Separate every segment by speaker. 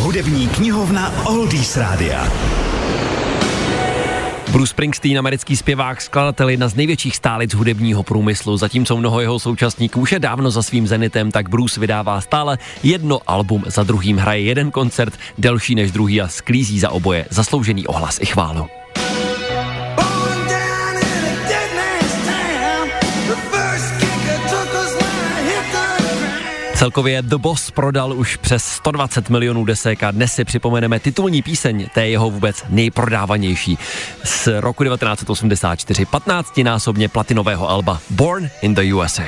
Speaker 1: Hudební knihovna Oldies Rádia.
Speaker 2: Bruce Springsteen, americký zpěvák, skladatel, jedna z největších stálic hudebního průmyslu. Zatímco mnoho jeho současníků už je dávno za svým zenitem, tak Bruce vydává stále jedno album za druhým, hraje jeden koncert delší než druhý a sklízí za oboje zasloužený ohlas i chválu. Celkově The Boss prodal už přes 120 milionů desek a dnes si připomeneme titulní píseň té jeho vůbec nejprodávanější z roku 1984, 15-násobně platinového alba Born in the USA.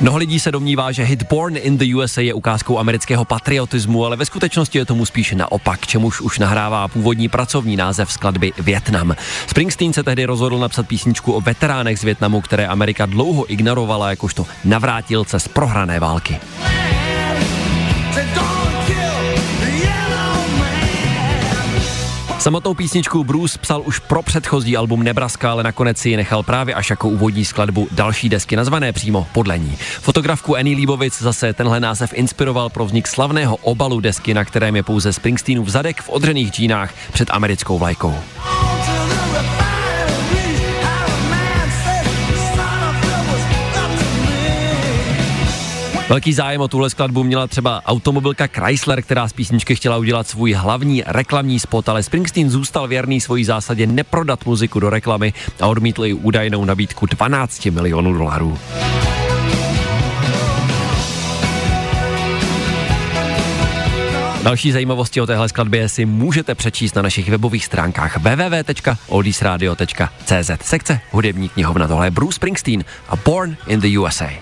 Speaker 2: Mnoho lidí se domnívá, že hit Born in the USA je ukázkou amerického patriotismu, ale ve skutečnosti je tomu spíše naopak, čemuž už nahrává původní pracovní název skladby Vietnam. Springsteen se tehdy rozhodl napsat písničku o veteránech z Větnamu, které Amerika dlouho ignorovala jakožto navrátilce z prohrané války. Samotnou písničku Bruce psal už pro předchozí album Nebraska, ale nakonec si ji nechal právě až jako úvodní skladbu další desky, nazvané přímo podle ní. Fotografku Annie Líbovic zase tenhle název inspiroval pro vznik slavného obalu desky, na kterém je pouze Springsteenův zadek v odřených džínách před americkou vlajkou. Velký zájem o tuhle skladbu měla třeba automobilka Chrysler, která z písničky chtěla udělat svůj hlavní reklamní spot, ale Springsteen zůstal věrný svojí zásadě neprodat muziku do reklamy a odmítl i údajnou nabídku 12 milionů dolarů. Další zajímavosti o téhle skladbě si můžete přečíst na našich webových stránkách www.oldiesradio.cz Sekce Hudební knihovna. Tohle je Bruce Springsteen a Born in the USA.